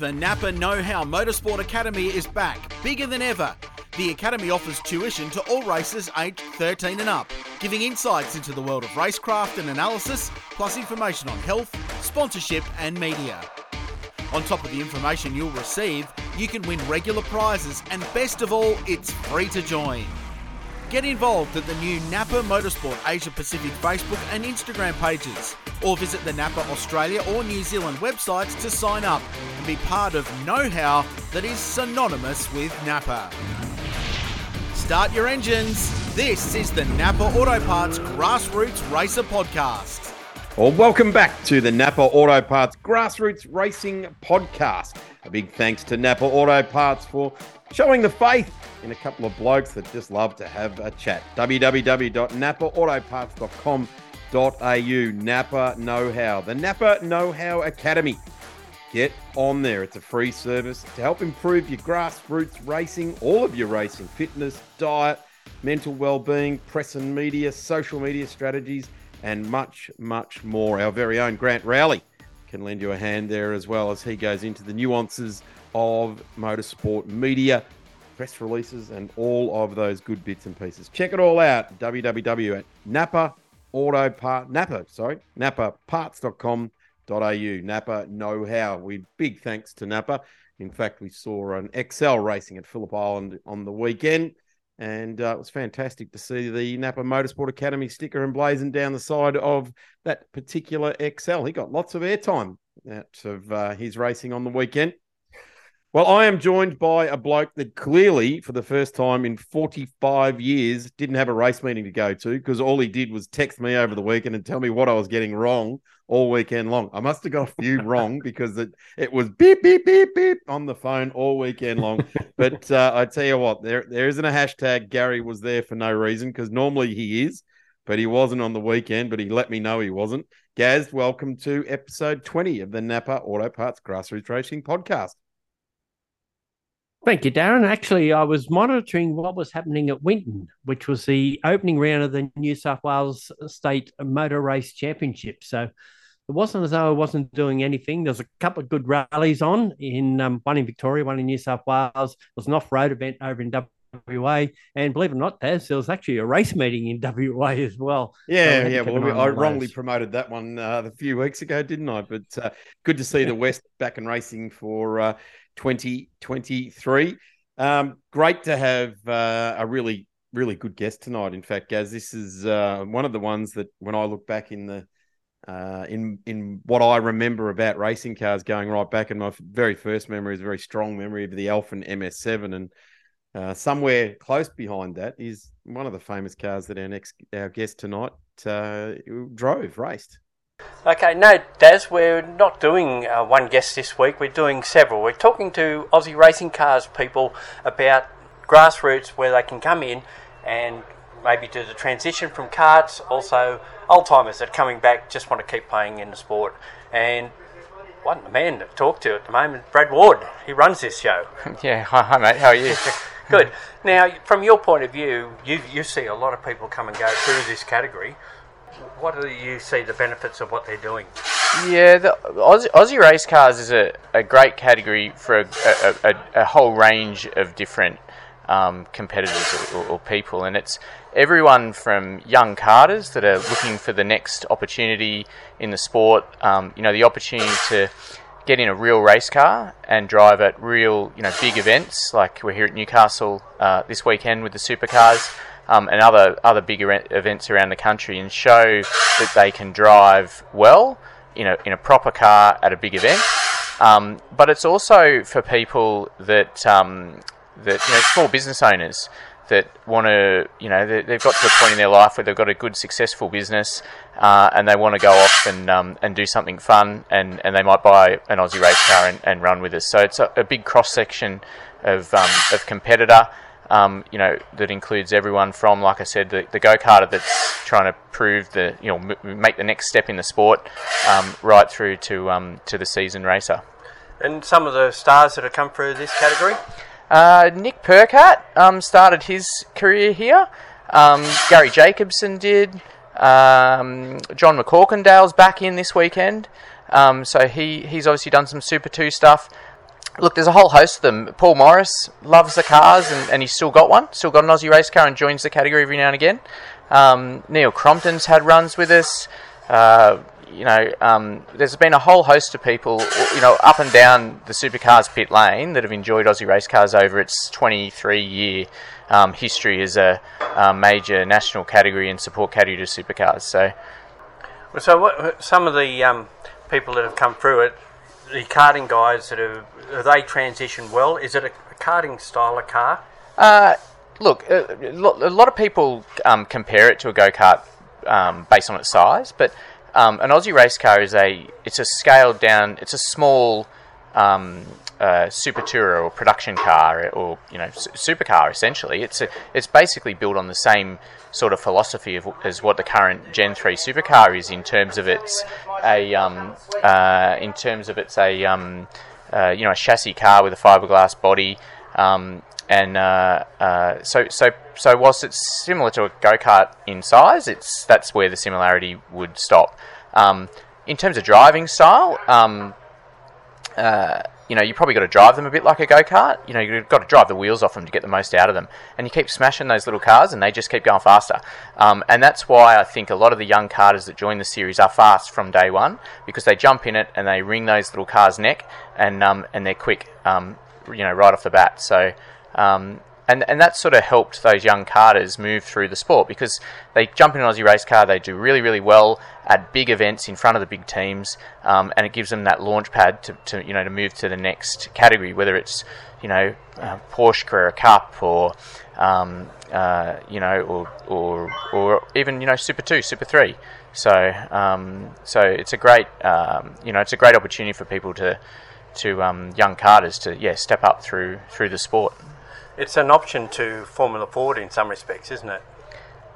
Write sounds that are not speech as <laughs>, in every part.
The Napa Know How Motorsport Academy is back, bigger than ever. The Academy offers tuition to all racers aged 13 and up, giving insights into the world of racecraft and analysis, plus information on health, sponsorship, and media. On top of the information you'll receive, you can win regular prizes, and best of all, it's free to join. Get involved at the new Napa Motorsport Asia Pacific Facebook and Instagram pages, or visit the Napa Australia or New Zealand websites to sign up and be part of know how that is synonymous with Napa. Start your engines. This is the Napa Auto Parts Grassroots Racer Podcast. Well, welcome back to the Napa Auto Parts Grassroots Racing Podcast. A big thanks to Napa Auto Parts for showing the faith in a couple of blokes that just love to have a chat. www.napaautoparts.com.au Napa Know How, the Napa Know How Academy. Get on there. It's a free service to help improve your grassroots racing, all of your racing, fitness, diet, mental well-being, press and media, social media strategies, and much, much more. Our very own Grant Rowley can lend you a hand there as well as he goes into the nuances of motorsport media, press releases, and all of those good bits and pieces. Check it all out. www at Napa Auto Part Napa, sorry, napaparts.com.au. Napa Know How. We big thanks to Napa. In fact, we saw an XL racing at Phillip Island on the weekend. And uh, it was fantastic to see the Napa Motorsport Academy sticker emblazoned down the side of that particular XL. He got lots of airtime out of uh, his racing on the weekend. Well, I am joined by a bloke that clearly, for the first time in 45 years, didn't have a race meeting to go to because all he did was text me over the weekend and tell me what I was getting wrong all weekend long. I must have got a few wrong <laughs> because it, it was beep, beep, beep, beep on the phone all weekend long. <laughs> but uh, I tell you what, there, there isn't a hashtag Gary was there for no reason because normally he is, but he wasn't on the weekend, but he let me know he wasn't. Gaz, welcome to episode 20 of the Napa Auto Parts Grassroots Racing Podcast. Thank you, Darren. Actually, I was monitoring what was happening at Winton, which was the opening round of the New South Wales State Motor Race Championship. So it wasn't as though I wasn't doing anything. There's a couple of good rallies on in um, one in Victoria, one in New South Wales. There was an off-road event over in WA, and believe it or not, Daz, there was actually a race meeting in <laughs> WA as well. Yeah, so yeah. Well, I wrongly those. promoted that one uh, a few weeks ago, didn't I? But uh, good to see the West back in racing for uh, 2023. Um, great to have uh, a really, really good guest tonight. In fact, Gaz, this is uh, one of the ones that when I look back in the uh, in in what I remember about racing cars going right back, and my very first memory is a very strong memory of the Elfin MS7, and uh, somewhere close behind that is one of the famous cars that our next our guest tonight uh, drove, raced. Okay, no, Daz, we're not doing uh, one guest this week. We're doing several. We're talking to Aussie racing cars people about grassroots where they can come in and maybe do the transition from karts. Also, old timers that are coming back just want to keep playing in the sport. And one the man to talk to at the moment, Brad Ward. He runs this show. <laughs> Yeah, hi, hi mate. How are you? <laughs> Good. Now, from your point of view, you you see a lot of people come and go through this category what do you see the benefits of what they're doing? Yeah, the Aussie, Aussie race cars is a, a great category for a, a, a, a whole range of different um, competitors or, or, people, and it's everyone from young karters that are looking for the next opportunity in the sport. Um, you know, the opportunity to get in a real race car and drive at real, you know, big events like we're here at Newcastle uh, this weekend with the supercars um, and other other bigger events around the country and show that they can drive well in a in a proper car at a big event. Um, but it's also for people that um, that you know small business owners that want to, you know, they, have got to a point in their life where they've got a good, successful business, uh, and they want to go off and um, and do something fun, and, and they might buy an Aussie race car and, and run with us. So it's a, a big cross section of um, of competitor um, you know, that includes everyone from, like I said, the, the go karter that's trying to prove the, you know, m- make the next step in the sport, um, right through to um, to the season racer. And some of the stars that have come through this category. Uh, Nick Percat um, started his career here. Um, Garry Jacobson did. Um, John McCorkindale's back in this weekend. so he, he's obviously done some Super 2 stuff. Look, there's a whole host of them. Paul Morris loves the cars, and, and he's still got one, still got an Aussie race car, and joins the category every now and again. Um, Neil Crompton's had runs with us. Uh, you know, um, there's been a whole host of people, you know, up and down the supercars pit lane that have enjoyed Aussie race cars over its 23 year um, history as a, a, major national category and support category to supercars. So, so what, some of the um, people that have come through it, the karting guys that have, have they transition well? Is it a, karting style of car? Uh, look, a, a, lot of people um, compare it to a go kart um, based on its size, but um, an Aussie race car is a it's a scaled down, it's a small um, super tourer or production car or you know supercar essentially. It's a, it's basically built on the same sort of philosophy of, as what the current Gen three supercar is in terms of its a um, uh, in terms of its a um, uh, you know a chassis car with a fiberglass body. Um, and uh, uh, so so so whilst it's similar to a go kart in size, it's that's where the similarity would stop. Um, in terms of driving style, um, uh, you know, you probably got to drive them a bit like a go kart. You know, you've got to drive the wheels off them to get the most out of them. And you keep smashing those little cars, and they just keep going faster. Um, and that's why I think a lot of the young karters that join the series are fast from day one because they jump in it and they wring those little cars' neck, and um, and they're quick. Um, you know, right off the bat. So um, and, and that sort of helped those young karters move through the sport because they jump in an Aussie race car, they do really, really well at big events in front of the big teams, um, and it gives them that launch pad to, to, you know to move to the next category, whether it's you know uh, Porsche Carrera Cup or um, uh, you know or, or or even you know Super Two, Super Three. So um, so it's a great um, you know it's a great opportunity for people to to um, young karters to yeah step up through through the sport. It's an option to Formula Ford in some respects, isn't it?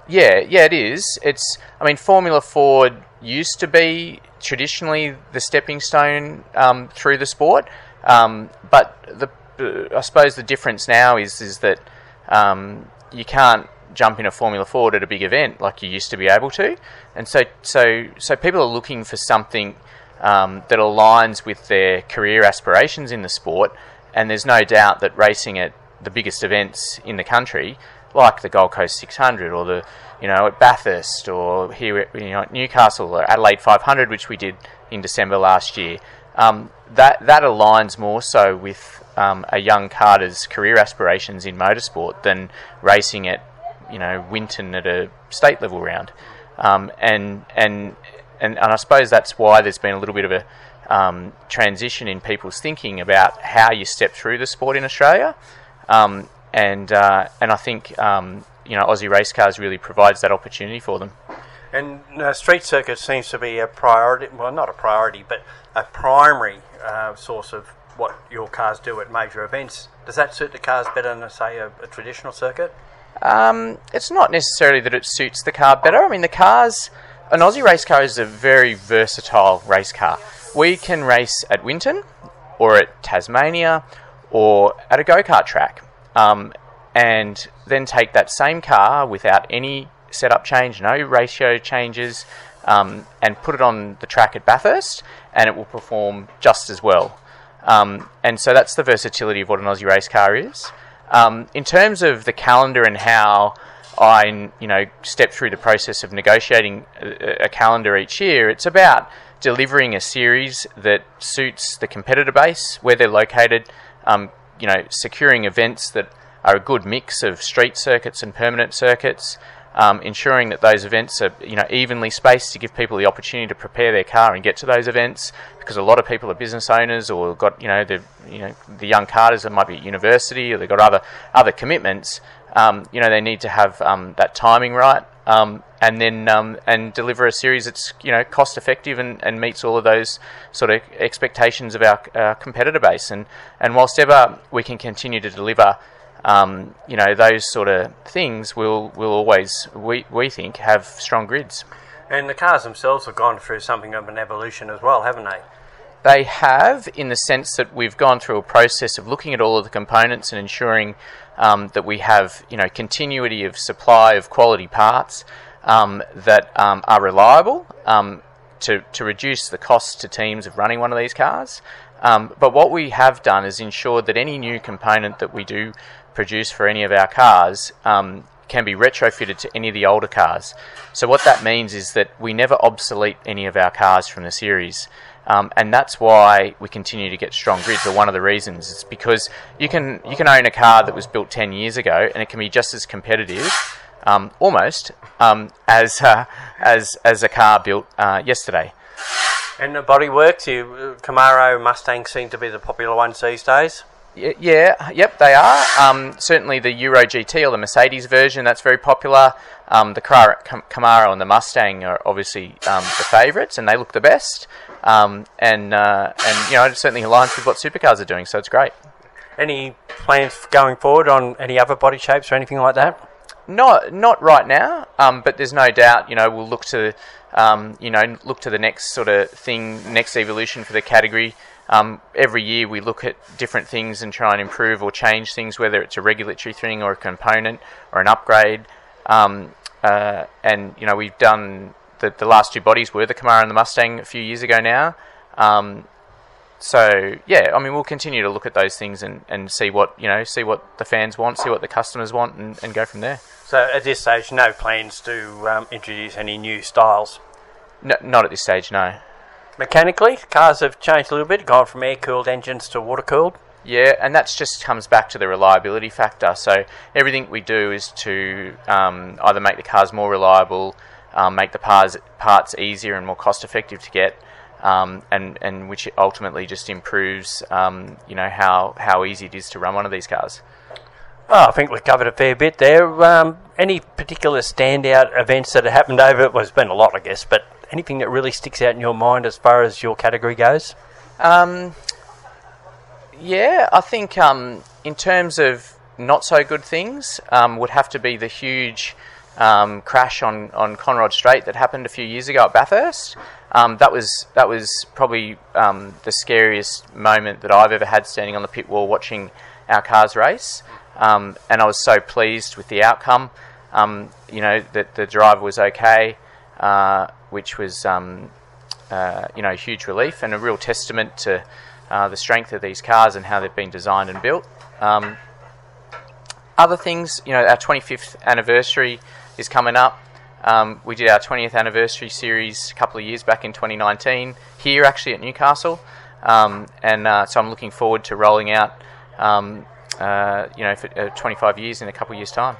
Yeah, yeah, it is. It's, I mean, Formula Ford used to be traditionally the stepping stone um, through the sport, um, but the, uh, I suppose the difference now is is that um, you can't jump in a Formula Ford at a big event like you used to be able to, and so so so people are looking for something um, that aligns with their career aspirations in the sport, and there's no doubt that racing at the biggest events in the country, like the Gold Coast 600 or the you know at Bathurst or here at, you know at Newcastle or Adelaide 500, which we did in December last year. Um, that that aligns more so with um, a young karter's career aspirations in motorsport than racing at you know Winton at a state level round. Um, and, and and and I suppose that's why there's been a little bit of a um, transition in people's thinking about how you step through the sport in Australia. Um, and uh, and I think um, you know Aussie Race Cars really provides that opportunity for them. And uh, street circuit seems to be a priority. Well, not a priority, but a primary uh, source of what your cars do at major events. Does that suit the cars better than, say, a, a traditional circuit? Um, it's not necessarily that it suits the car better. I mean, the cars, an Aussie race car is a very versatile race car. We can race at Winton or at Tasmania or at a go kart track, um, and then take that same car without any setup change, no ratio changes, um, and put it on the track at Bathurst, and it will perform just as well. Um, and so that's the versatility of what an Aussie race car is. Um, in terms of the calendar and how I, you know, step through the process of negotiating a, a calendar each year, it's about delivering a series that suits the competitor base, where they're located, um, you know, securing events that are a good mix of street circuits and permanent circuits, um, ensuring that those events are you know evenly spaced to give people the opportunity to prepare their car and get to those events. Because a lot of people are business owners or got you know the you know the young karters that might be at university or they've got other other commitments. Um, you know they need to have um, that timing right. Um, and then um, and deliver a series that's you know cost effective and, and meets all of those sort of expectations of our, competitor base. And and whilst ever we can continue to deliver, um, you know those sort of things, will will always we we think have strong grids. And the cars themselves have gone through something of an evolution as well, haven't they? They have, in the sense that we've gone through a process of looking at all of the components and ensuring um, that we have, you know, continuity of supply of quality parts, um, that um, are reliable um, to, to reduce the cost to teams of running one of these cars. Um, but what we have done is ensured that any new component that we do produce for any of our cars can be retrofitted to any of the older cars. So what that means is that we never obsolete any of our cars from the series. Um, and that's why we continue to get strong grids. Or one of the reasons it's because you can you can own a car that was built ten years ago, and it can be just as competitive, um, almost um, as uh, as as a car built uh, yesterday. And the bodyworks, you Camaro, Mustang seem to be the popular ones these days. Yeah, yep, they are. Um, certainly the Euro GT or the Mercedes version, that's very popular. Um, the Camaro and the Mustang are obviously um, the favourites, and they look the best. Um, and uh, and you know, it certainly aligns with what supercars are doing, so it's great. Any plans going forward on any other body shapes or anything like that? Not not right now, um, but there's no doubt. You know, we'll look to um, you know look to the next sort of thing, next evolution for the category. Um, every year we look at different things and try and improve or change things, whether it's a regulatory thing or a component or an upgrade. Um, uh, and you know, we've done the the last two bodies were the Camaro and the Mustang a few years ago now. Um, so yeah, I mean, we'll continue to look at those things and, and see what you know, see what the fans want, see what the customers want, and, and go from there. So at this stage, no plans to um, introduce any new styles. No, not at this stage, no. Mechanically, cars have changed a little bit, gone from air-cooled engines to water-cooled. Yeah, and that just comes back to the reliability factor. So everything we do is to um, either make the cars more reliable, um, make the parts parts easier and more cost effective to get, um, and and which ultimately just improves, um, you know, how how easy it is to run one of these cars. Oh, I think we've covered a fair bit there. Um, any particular standout events that have happened over? It well, there's been a lot, I guess, but anything that really sticks out in your mind as far as your category goes? Um, yeah, I think um, in terms of not so good things, um, would have to be the huge um, crash on, on Conrod Straight that happened a few years ago at Bathurst. Um, that was that was probably um, the scariest moment that I've ever had standing on the pit wall watching our cars race, and I was so pleased with the outcome. You know that the driver was okay, uh, which was um, uh, you know huge relief and a real testament to uh, the strength of these cars and how they've been designed and built. Um, other things, you know, our 25th anniversary is coming up. Um, we did our 20th anniversary series a couple of years back in 2019 here, actually at Newcastle, um, and uh, so I'm looking forward to rolling out, um, uh, you know, for uh, 25 years in a couple of years' time.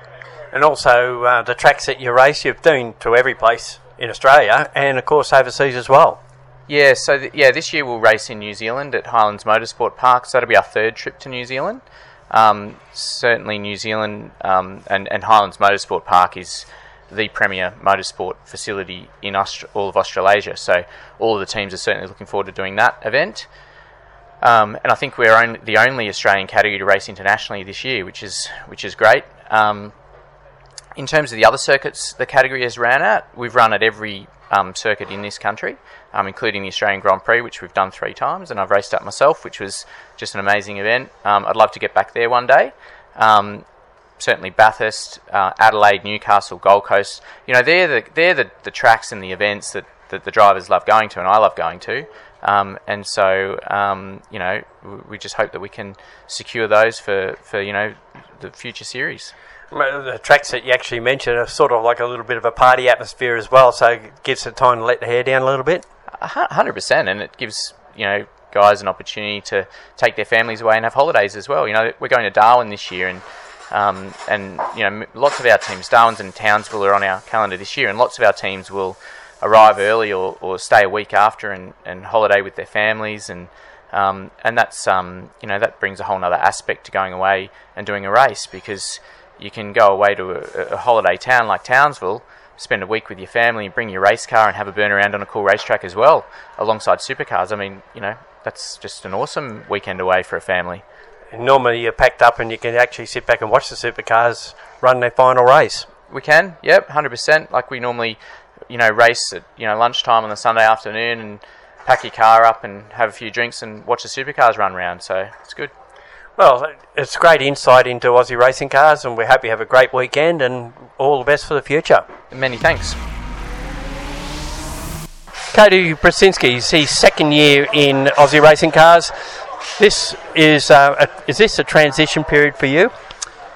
And also uh, the tracks that you race, you've doing to every place in Australia and, of course, overseas as well. Yeah, so th- yeah, this year we'll race in New Zealand at Highlands Motorsport Park. So that'll be our third trip to New Zealand. Um, certainly, New Zealand um, and, and Highlands Motorsport Park is the premier motorsport facility in all of Australasia. So all of the teams are certainly looking forward to doing that event. Um, and I think we're only, the only Australian category to race internationally this year, which is which is great. Um, in terms of the other circuits the category has ran at, we've run at every um, circuit in this country, um, including the Australian Grand Prix, which we've done three times, and I've raced at myself, which was just an amazing event. Um, I'd love to get back there one day. Um, certainly Bathurst, uh, Adelaide, Newcastle, Gold Coast. You know, they're the they're the, the tracks and the events that, that the drivers love going to, and I love going to. Um, and so, um, you know, we just hope that we can secure those for, for you know the future series. The tracks that you actually mentioned are sort of like a little bit of a party atmosphere as well, so it gives it time to let the hair down a little bit. Hundred percent, and it gives you know guys an opportunity to take their families away and have holidays as well. You know, we're going to Darwin this year, and um, and you know, lots of our teams, Darwin's and Townsville, are on our calendar this year, and lots of our teams will arrive early or, or stay a week after and, and holiday with their families, and um, and that's um, you know that brings a whole other aspect to going away and doing a race because you can go away to a, a holiday town like Townsville, spend a week with your family, and bring your race car, and have a burn around on a cool racetrack as well, alongside supercars. I mean, you know, that's just an awesome weekend away for a family. And normally you're packed up and you can actually sit back and watch the supercars run their final race. We can, yep, hundred percent. Like we normally, you know, race at you know lunchtime on the Sunday afternoon and pack your car up and have a few drinks and watch the supercars run round. So it's good. Well, it's great insight into Aussie racing cars, and we hope you have a great weekend and all the best for the future. Many thanks. Cody Brewczynski, his second year in Aussie Racing Cars. This is uh, a, is this a transition period for you?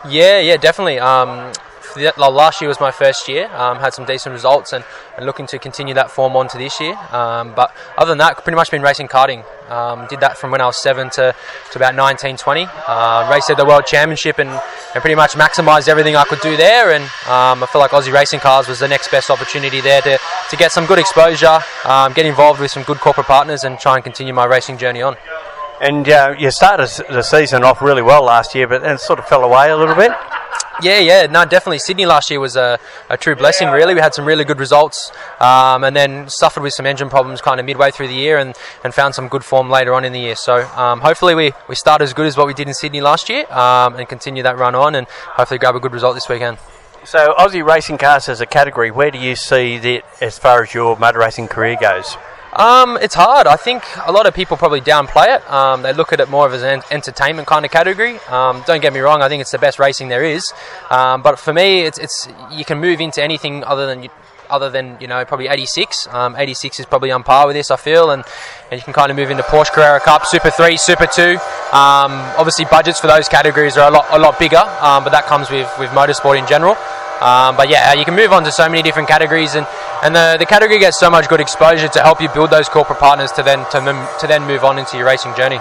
Yeah, yeah, definitely. Um, last year was my first year. Um, had some decent results and, and looking to continue that form on to this year. Um, but other than that, pretty much been racing karting. Um, did that from when I was seven to, to about 19, 20. Uh, raced at the World Championship and, and pretty much maximised everything I could do there. And um, I feel like Aussie Racing Cars was the next best opportunity there to, to get some good exposure, um, get involved with some good corporate partners, and try and continue my racing journey on. And uh, you started the season off really well last year, but then it sort of fell away a little bit. Yeah, yeah, no, definitely. Sydney last year was a, a true blessing, really. We had some really good results um, and then suffered with some engine problems kind of midway through the year and, and found some good form later on in the year. So um, hopefully we, we start as good as what we did in Sydney last year um, and continue that run on and hopefully grab a good result this weekend. So, Aussie racing cars as a category, where do you see it as far as your motor racing career goes? Um, it's hard. I think a lot of people probably downplay it. Um, they look at it more of as an entertainment kind of category. Um, don't get me wrong. I think it's the best racing there is. Um, but for me, it's, it's you can move into anything other than other than you know probably 86. Um, 86 is probably on par with this, I feel, and, and you can kind of move into Porsche Carrera Cup, Super 3, Super 2. Um, obviously, budgets for those categories are a lot a lot bigger, but that comes with with motorsport in general. Um, but yeah, you can move on to so many different categories, and, and the, the category gets so much good exposure to help you build those corporate partners to then to, to then move on into your racing journey.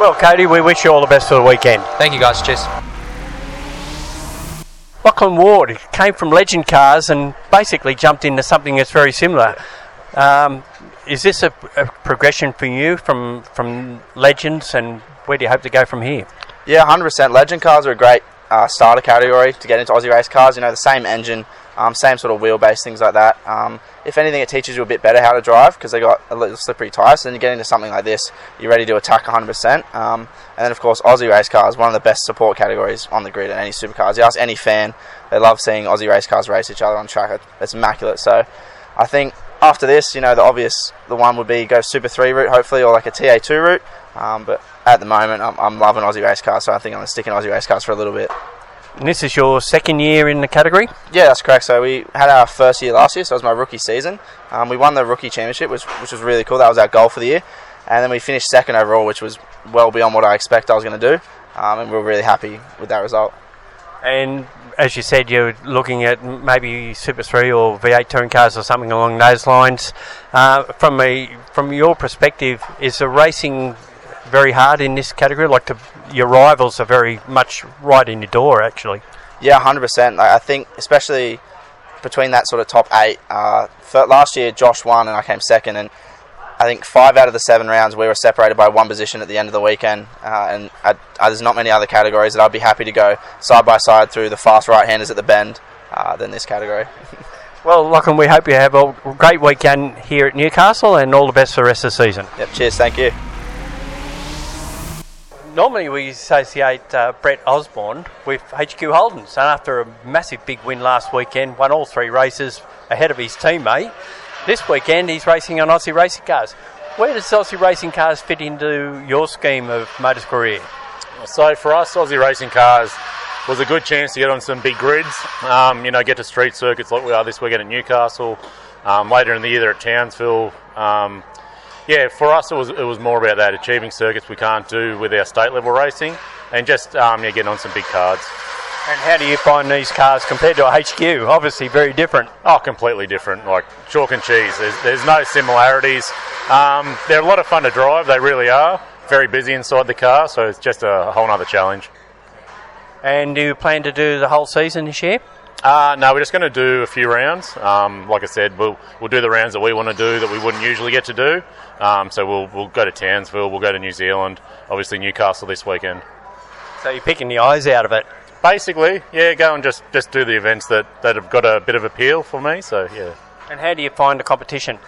Well, Cody, we wish you all the best for the weekend. Thank you, guys. Cheers. Lachlan Ward came from Legend Cars and basically jumped into something that's very similar. Um, is this a, a, progression for you from from Legends, and where do you hope to go from here? Yeah, 100%. Legend cars are a great uh, starter category to get into Aussie race cars. You know, the same engine, um, same sort of wheelbase, things like that. Um, if anything, it teaches you a bit better how to drive because they got a little slippery tyres. So then you get into something like this, you're ready to attack 100%. Um, and then, of course, Aussie race cars, one of the best support categories on the grid at any supercars. You ask any fan, they love seeing Aussie race cars race each other on track. It's immaculate. So I think after this, you know, the obvious, the one would be go Super 3 route, hopefully, or like a TA2 route. Um, but at the moment, I'm, I'm loving Aussie race cars, so I think I'm going to stick in Aussie race cars for a little bit. And this is your second year in the category? Yeah, that's correct. So we had our first year last year, so it was my rookie season. Um, we won the rookie championship, which, which was really cool. That was our goal for the year. And then we finished second overall, which was well beyond what I expect I was going to do. Um, and we are really happy with that result. And as you said, you're looking at maybe Super 3 or V8 touring cars or something along those lines. Uh, from a from your perspective, is the racing very hard in this category? Like your rivals are very much right in your door, actually. Yeah, hundred percent. I think especially between that sort of top eight. Uh, last year, Josh won and I came second, and I think five out of the seven rounds we were separated by one position at the end of the weekend. Uh, and I, I, there's not many other categories that I'd be happy to go side by side through the fast right-handers at the bend uh, than this category. <laughs> well, Lachlan, we hope you have a great weekend here at Newcastle, and all the best for the rest of the season. Yep. Cheers. Thank you normally we associate uh, Brett Osborne with HQ Holdens, and after a massive big win last weekend, won all three races ahead of his teammate. This weekend he's racing on Aussie Racing Cars. Where does Aussie Racing Cars fit into your scheme of motor career? So for us, Aussie Racing Cars was a good chance to get on some big grids. Um, you know, get to street circuits like we are this weekend at Newcastle. Um, later in the year, they're at Townsville. Um, yeah, for us, it was it was more about that achieving circuits we can't do with our state level racing, and just um, yeah, getting on some big cards. And how do you find these cars compared to a HQ? Obviously, very different. Oh, completely different. Like chalk and cheese. There's, there's no similarities. Um, they're a lot of fun to drive. They really are. Very busy inside the car, so it's just a whole other challenge. And do you plan to do the whole season this year? Uh, no, we're just going to do a few rounds. Um, like I said, we'll we'll do the rounds that we want to do that we wouldn't usually get to do. Um, so we'll we'll go to Townsville, we'll go to New Zealand, obviously Newcastle this weekend. So you're picking the eyes out of it. Basically, yeah, go and just, just do the events that, that have got a bit of appeal for me. So yeah. And how do you find the competition?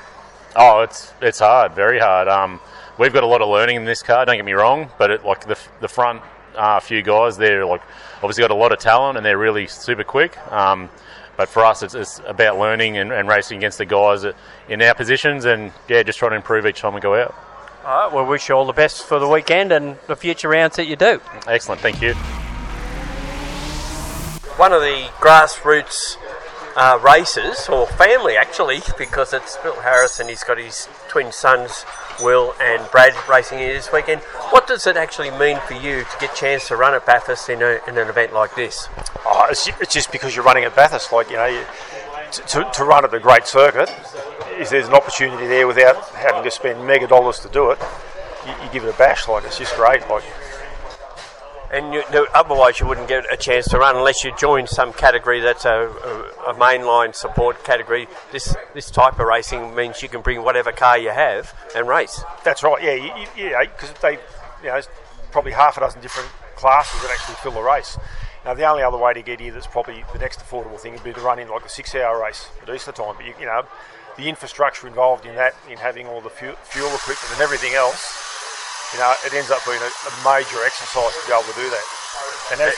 Oh, it's it's hard, very hard. Um, we've got a lot of learning in this car. Don't get me wrong, but it, like the the front uh, few guys, they're like obviously got a lot of talent and they're really super quick. Um, but for us, it's, it's about learning and, and, racing against the guys in our positions, and yeah, just trying to improve each time we go out. All right, well, wish you all the best for the weekend and the future rounds that you do. Excellent, thank you. One of the grassroots uh, races, or family actually, because it's Bill Harris and he's got his twin sons, Will and Brad, racing here this weekend. What does it actually mean for you to get a chance to run at Bathurst in, a, in an event like this? Oh, it's, it's just because you're running at Bathurst, like you know, you, to, to run at the great circuit. If there's an opportunity there without having to spend mega dollars to do it, you, you give it a bash. Like it's just great. Like And you, otherwise, you wouldn't get a chance to run unless you join some category that's a, a, a mainline support category. This this type of racing means you can bring whatever car you have and race. That's right. Yeah, yeah, because they, you know, it's probably half a dozen different classes that actually fill the race. Now, the only other way to get here that's probably the next affordable thing would be to run in like a six-hour race at Easter time. But you, you know, the infrastructure involved in that, in having all the fuel, fuel equipment and everything else, you know, it ends up being a, a major exercise to be able to do that. And, that,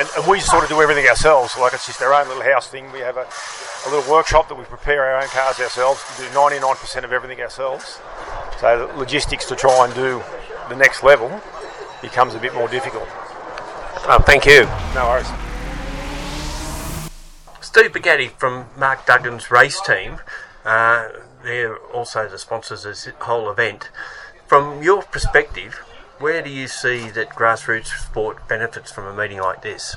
and, and we sort of do everything ourselves. Like it's just our own little house thing. We have a, a little workshop that we prepare our own cars ourselves. We do 99% of everything ourselves. So the logistics to try and do the next level becomes a bit more difficult. Oh, thank you. No worries. Steve Bagatti from Mark Duggan's race team. Uh, they're also the sponsors of this whole event. From your perspective, where do you see that grassroots sport benefits from a meeting like this?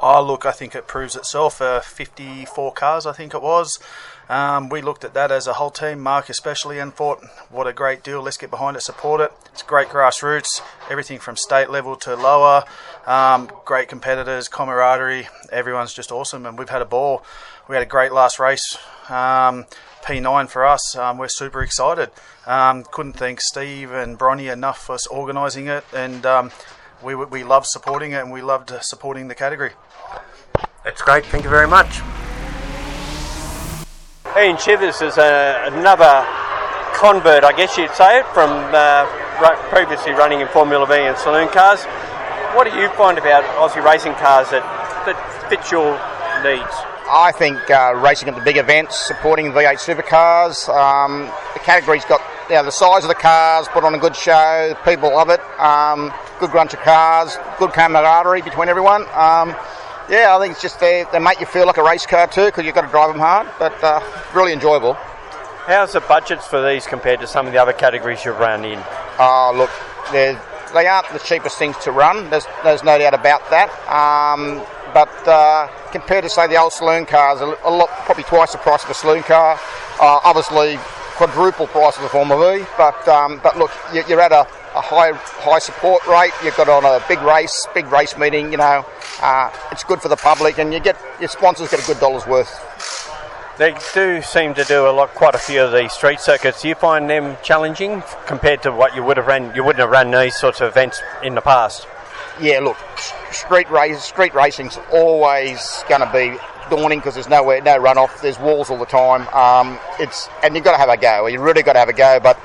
Oh, look, I think it proves itself. Uh, 54 cars, I think it was. Um, we looked at that as a whole team, Mark especially, and thought, what a great deal. Let's get behind it, support it. It's great grassroots, everything from state level to lower. Um, great competitors, camaraderie. Everyone's just awesome, and we've had a ball. We had a great last race. Um, P9 for us. Um, we're super excited. Um, couldn't thank Steve and Bronny enough for us organising it, and um, we we loved supporting it, and we loved uh, supporting the category. That's great. Thank you very much. Ian Chivers is a, another convert, I guess you'd say it, from uh, previously running in Formula V and saloon cars. What do you find about Aussie racing cars that, that fit your needs? I think uh, racing at the big events, supporting V8 supercars. Um, the category's got you know, the size of the cars, put on a good show. People love it. Um, good bunch of cars, good camaraderie between everyone. Um, yeah, I think it's just they, they make you feel like a race car too because you've got to drive them hard, but uh, really enjoyable. How's the budgets for these compared to some of the other categories you've run in? Oh, look, they're, they aren't the cheapest things to run. There's, there's no doubt about that. Um, but uh, compared to say the old saloon cars, a, lot, probably twice the price of a saloon car. Uh, obviously, quadruple price of a Formula V. But um, but look, you, you're at a, a high high support rate. You've got on a big race, big race meeting. You know, uh, it's good for the public, and you get your sponsors get a good dollar's worth. They do seem to do a lot, quite a few of these street circuits. Do you find them challenging compared to what you would have run? You wouldn't have run these sorts of events in the past. Yeah, look, street race, street racing's always going to be daunting because there's nowhere, no runoff. There's walls all the time. Um, it's and you've got to have a go. You really got to have a go. But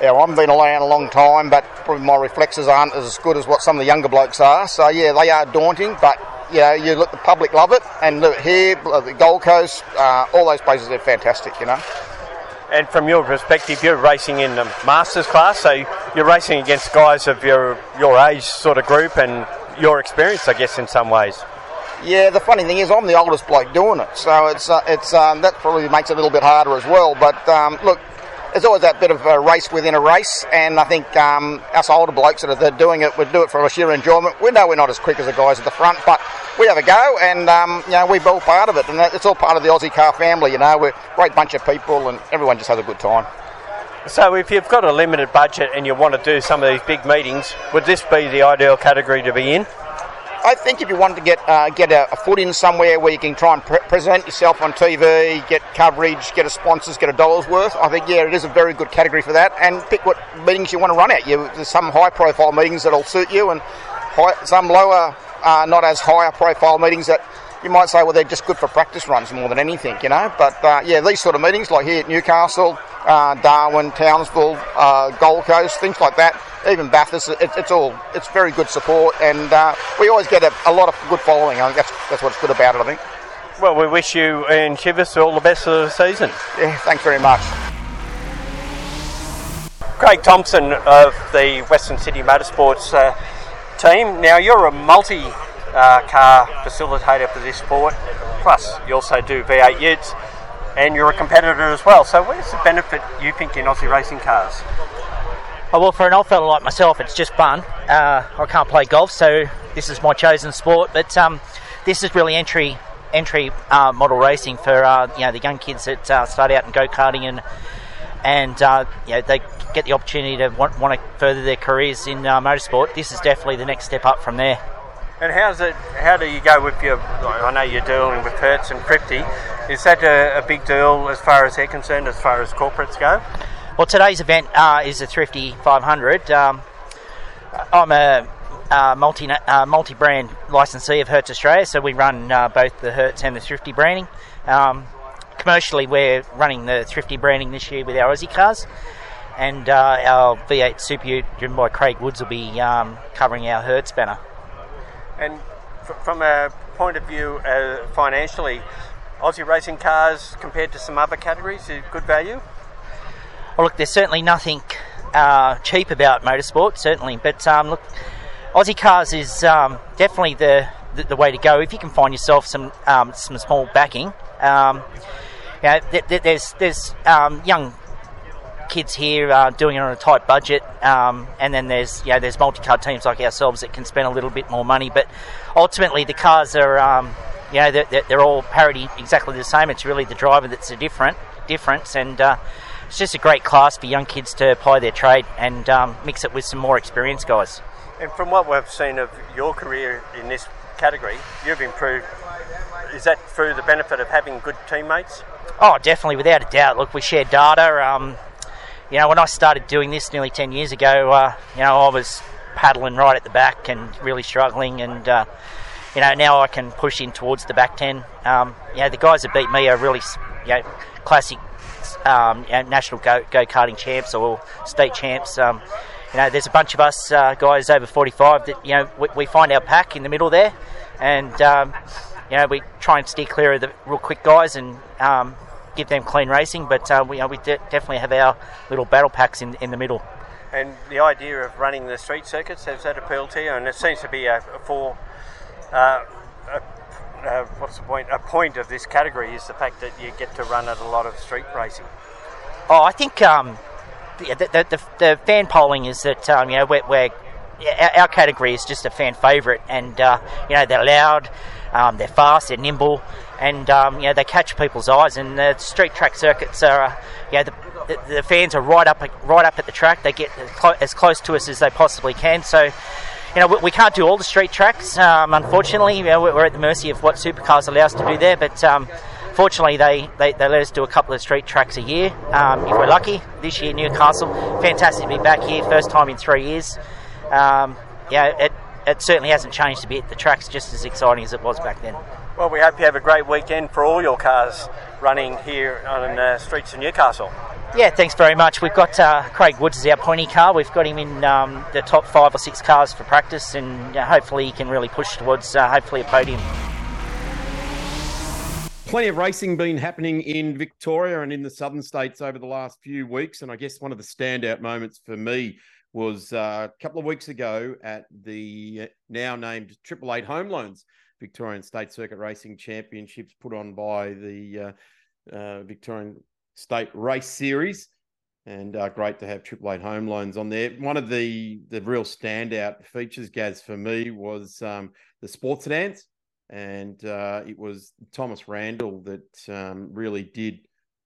you know, I've been around a long time, but probably my reflexes aren't as good as what some of the younger blokes are. So yeah, they are daunting, but. You know, you look, the public love it, and look here, the Gold Coast, uh, all those places are fantastic. You know. And from your perspective, you're racing in the masters class, so you're racing against guys of your your age sort of group and your experience, I guess, in some ways. Yeah, the funny thing is, I'm the oldest bloke doing it, so it's uh, it's um, that probably makes it a little bit harder as well. But um, look, there's always that bit of a race within a race, and I think um, us older blokes that are doing it, we do it for a sheer enjoyment. We know we're not as quick as the guys at the front, but we have a go, and um, you know we're all part of it, and it's all part of the Aussie car family. You know, we're a great bunch of people, and everyone just has a good time. So, if you've got a limited budget and you want to do some of these big meetings, would this be the ideal category to be in? I think if you wanted to get uh, get a, a foot in somewhere where you can try and pre- present yourself on TV, get coverage, get a sponsors, get a dollar's worth, I think yeah, it is a very good category for that. And pick what meetings you want to run at. You there's some high profile meetings that'll suit you, and high, some lower, uh, not as higher profile meetings that you might say, well, they're just good for practice runs more than anything, you know. But uh, yeah, these sort of meetings, like here at Newcastle, uh, Darwin, Townsville, uh, Gold Coast, things like that, even Bathurst, it, it's all it's very good support, and uh, we always get a, a lot of good following. I think that's that's what's good about it. I think. Well, we wish you Ian Chivers all the best of the season. Yeah, thanks very much. Craig Thompson of the Western City Motorsports uh, team. Now, you're a multi uh, car facilitator for this sport. Plus, you also do V8 utes, and you're a competitor as well. So, where's the benefit you think in Aussie racing cars? Oh, well, for an old fella like myself, it's just fun. Uh, I can't play golf, so this is my chosen sport. But um, this is really entry entry uh, model racing for uh, you know the young kids that uh, start out in go karting and and uh, you know, they get the opportunity to want, want to further their careers in uh, motorsport. This is definitely the next step up from there. And how's it? How do you go with your? I know you're dealing with Hertz and Thrifty. Is that a, a big deal as far as they're concerned, as far as corporates go? Well, today's event uh, is a Thrifty 500. Um, I'm a multi uh, multi brand licensee of Hertz Australia, so we run uh, both the Hertz and the Thrifty branding. Um, commercially, we're running the Thrifty branding this year with our Aussie cars, and uh, our V8 Super Ute, driven by Craig Woods, will be um, covering our Hertz banner. And f- from a point of view uh, financially, Aussie racing cars compared to some other categories, is good value. Well, look, there's certainly nothing uh, cheap about motorsport, certainly, but um, look, Aussie cars is um, definitely the, the, the way to go if you can find yourself some um, some small backing. Um, you know, th- th- there's there's um, young kids here uh, doing it on a tight budget, um, and then there's you know, there's multi-car teams like ourselves that can spend a little bit more money. But ultimately, the cars are um, you know they're, they're all parity exactly the same. It's really the driver that's a different difference, and uh, it's just a great class for young kids to apply their trade and um, mix it with some more experienced guys. And from what we've seen of your career in this category, you've improved. Is that through the benefit of having good teammates? Oh, definitely, without a doubt. Look, we share data. Um, you know, when I started doing this nearly 10 years ago, uh, you know, I was paddling right at the back and really struggling. And, uh, you know, now I can push in towards the back 10. Um, you know, the guys that beat me are really, you know, classic um, national go karting champs or state champs. Um, you know, there's a bunch of us uh, guys over 45 that, you know, we, we, find our pack in the middle there. And, um, you know, we try and steer clear of the real quick guys and um, give them clean racing, but uh, we, you know, we de- definitely have our little battle packs in, in the middle. And the idea of running the street circuits, has that appealed to you? And it seems to be a, a for, uh, a, uh, what's the point? A point of this category is the fact that you get to run at a lot of street racing. Oh, I think um, the, the, the, the, fan polling is that um, you know we're, we're our category is just a fan favourite, and uh, you know they're loud, um, they're fast, they're nimble, and um, you know they catch people's eyes. And the street track circuits are, uh, you know, the, the, fans are right up right up at the track. They get as close to us as they possibly can. So. You know, we, we can't do all the street tracks. Um, unfortunately, you know, we're at the mercy of what supercars allow us to do there. But um, fortunately, they, they, they, let us do a couple of street tracks a year um, if we're lucky. This year, Newcastle, fantastic to be back here, first time in three years. Um, yeah, it, it certainly hasn't changed a bit. The track's just as exciting as it was back then. Well, we hope you have a great weekend for all your cars running here on the uh, streets of Newcastle. Yeah, thanks very much. We've got uh, Craig Woods as our pointy car. We've got him in um, the top five or six cars for practice, and uh, hopefully he can really push towards uh, hopefully a podium. Plenty of racing been happening in Victoria and in the southern states over the last few weeks, and I guess one of the standout moments for me was uh, a couple of weeks ago at the now named Triple Eight Home Loans Victorian State Circuit Racing Championships put on by the uh, uh, Victorian State Race Series. And uh, great to have Triple Eight Home Loans on there. One of the the real standout features, Gaz, for me was um, the sports sedans, and uh, it was Thomas Randall that um, really did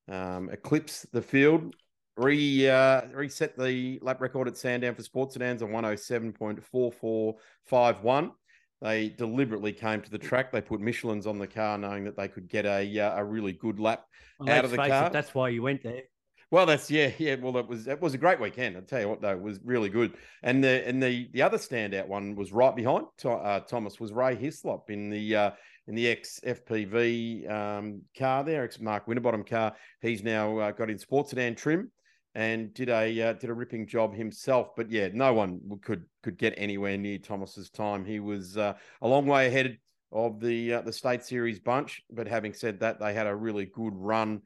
um, eclipse the field re uh, reset the lap record at Sandown for sports sedans on 107.4451. They deliberately came to the track. They put Michelin's on the car, knowing that they could get a uh, a really good lap well, out of the car. It, that's why you went there. Well, that's yeah, yeah. Well, it was it was a great weekend. I'll tell you what, though, it was really good. And the and the the other standout one was right behind uh, Thomas was Ray Hislop in the uh, in the ex FPV um, car there, ex Mark Winterbottom car. He's now uh, got in sports sedan trim and did a uh, did a ripping job himself. But yeah, no one could could get anywhere near Thomas's time. He was uh, a long way ahead of the uh, the state series bunch. But having said that, they had a really good run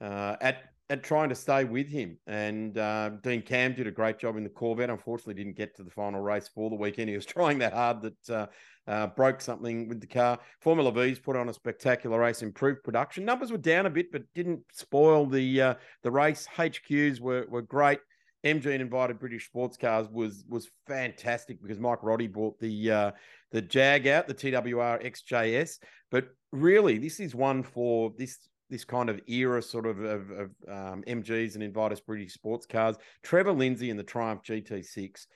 uh, at at trying to stay with him. And uh, Dean Camm did a great job in the Corvette. Unfortunately, didn't get to the final race for the weekend. He was <laughs> trying that hard that uh, broke something with the car. Formula V's put on a spectacular race, improved production. Numbers were down a bit, but didn't spoil the uh, the race. HQs were were great. MG and invited British sports cars was was fantastic because Mike Roddy brought the uh, the Jag out, the TWR XJS. But really, this is one for this this kind of era sort of of, of um, MGs and Invited British sports cars. Trevor Lindsay and the Triumph GT6.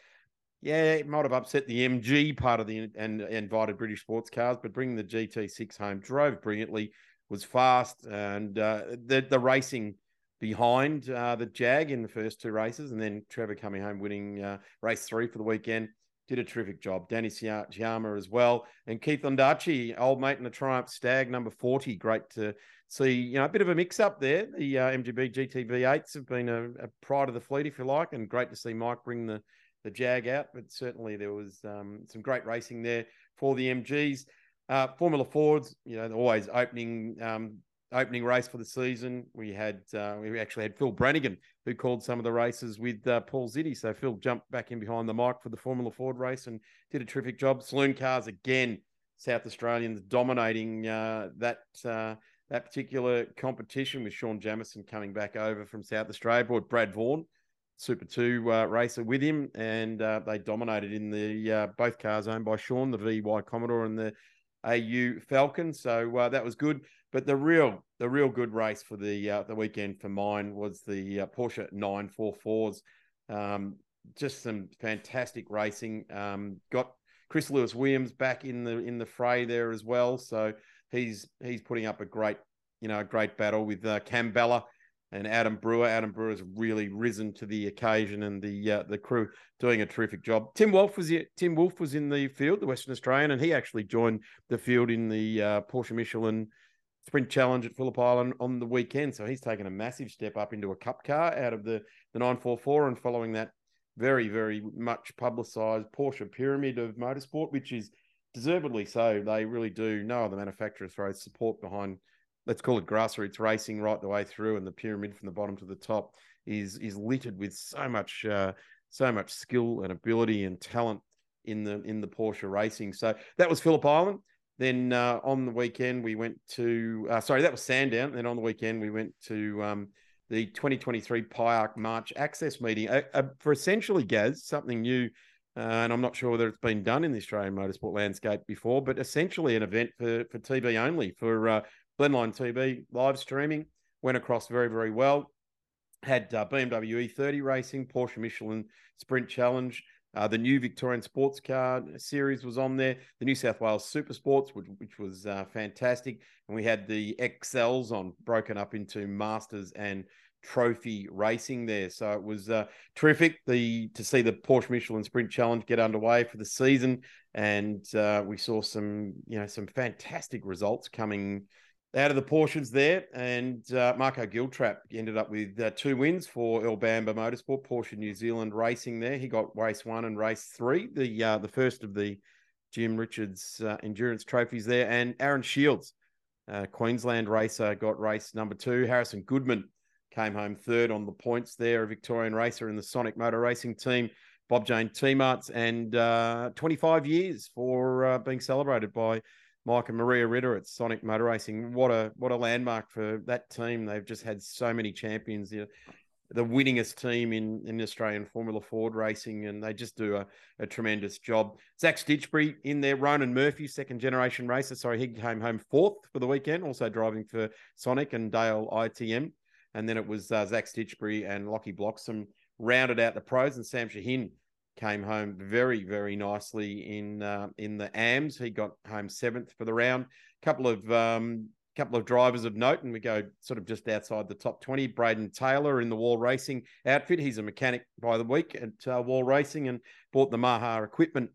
Yeah, it might have upset the MG part of the and invited British sports cars, but bringing the GT6 home drove brilliantly, was fast, and uh, the the racing behind uh, the Jag in the first two races, and then Trevor coming home winning uh, race three for the weekend. Did a terrific job. Danny Chiama as well, and Keith Ondaatje, old mate in the Triumph Stag number forty. Great to see. You know, a bit of a mix up there. The uh, MGB GTV8s have been a, a pride of the fleet, if you like, and great to see Mike bring the the Jag out. But certainly there was um, some great racing there for the MGs. Uh, Formula Fords, you know, always opening um, opening race for the season. We had uh, we actually had Phil Brannigan who called some of the races with uh, Paul Ziddy. So Phil jumped back in behind the mic for the Formula Ford race and did a terrific job. Saloon cars again, South Australians dominating uh, that uh, that particular competition with Sean Jamison coming back over from South Australia. Brought Brad Vaughan. Super Two uh, racer with him, and uh, they dominated in the both cars owned by Sean, the VY Commodore and the AU Falcon. So that was good. But the real the real good race for the uh, the weekend for mine was the uh, Porsche 944s. Um, just some fantastic racing. Um, got Chris Lewis Williams back in the in the fray there as well. So he's he's putting up a great you know a great battle with uh, Cam Bella and Adam Brewer. Adam Brewer has really risen to the occasion, and the uh, the crew doing a terrific job. Tim Wolf was here, Tim Wolf was in the field, the Western Australian, and he actually joined the field in the uh, Porsche Michelin sprint challenge at Phillip Island on the weekend. So he's taken a massive step up into a cup car out of the, the 944 and following that very, very much publicised Porsche pyramid of motorsport, which is deservedly so. They really do. No other manufacturer throws support behind, let's call it grassroots racing right the way through, and the pyramid from the bottom to the top is is littered with so much uh, so much skill and ability and talent in the in the Porsche racing. So that was Phillip Island. Then uh, on the weekend, we went to, uh, sorry, that was Sandown. Then on the weekend, we went to um, the 2023 PIARC March Access meeting uh, uh, for essentially, Gaz, something new. Uh, and I'm not sure whether it's been done in the Australian motorsport landscape before, but essentially an event for, for TV only, for uh, Blendline TV live streaming. Went across very, very well. Had BMW E30 racing, Porsche Michelin Sprint Challenge, uh, the new Victorian Sports Car series was on there. The New South Wales Super Sports, which, which was uh, fantastic, and we had the Excels on, broken up into Masters and Trophy racing there. So it was uh, terrific the to see the Porsche Michelin Sprint Challenge get underway for the season, and uh, we saw some you know some fantastic results coming out of the Porsches there. And uh, Marco Giltrap ended up with uh, two wins for Earl Bamber Motorsport, Porsche New Zealand Racing there. He got race one and race three, the uh, the first of the Jim Richards uh, endurance trophies there. And Aaron Shields, uh, Queensland racer, got race number two. Harrison Goodman came home third on the points there, a Victorian racer in the Sonic Motor Racing team. Bob Jane T-Marts and uh, 25 years for being celebrated by Mike and Maria Ritter at Sonic Motor Racing. What a what a landmark for that team. They've just had so many champions. Know, the winningest team in, in Australian Formula Ford racing, and they just do a, a tremendous job. Zach Stitchbury in there, Ronan Murphy, second generation racer. Sorry, he came home fourth for the weekend, also driving for Sonic and Dale ITM. And then it was uh, Zach Stitchbury and Lockie Bloxham rounded out the pros, and Sam Shahin came home very, very nicely in uh, in the AMS. He got home seventh for the round. Couple of um, couple of drivers of note, and we go sort of just outside the top twenty. Braden Taylor in the Wall Racing outfit. He's a mechanic by the week at uh, Wall Racing, and bought the Maha equipment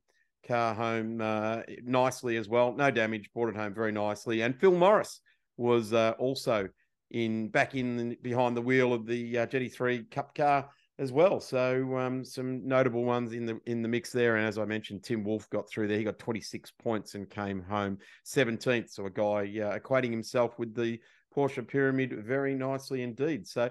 car home uh, nicely as well. No damage, brought it home very nicely. And Phil Morris was uh, also in back in behind the wheel of the uh, GT3 Cup car as well. So um, some notable ones in the in the mix there. And as I mentioned, Tim Wolf got through there. He got 26 points and came home 17th. So a guy uh, equating himself with the Porsche pyramid very nicely indeed. So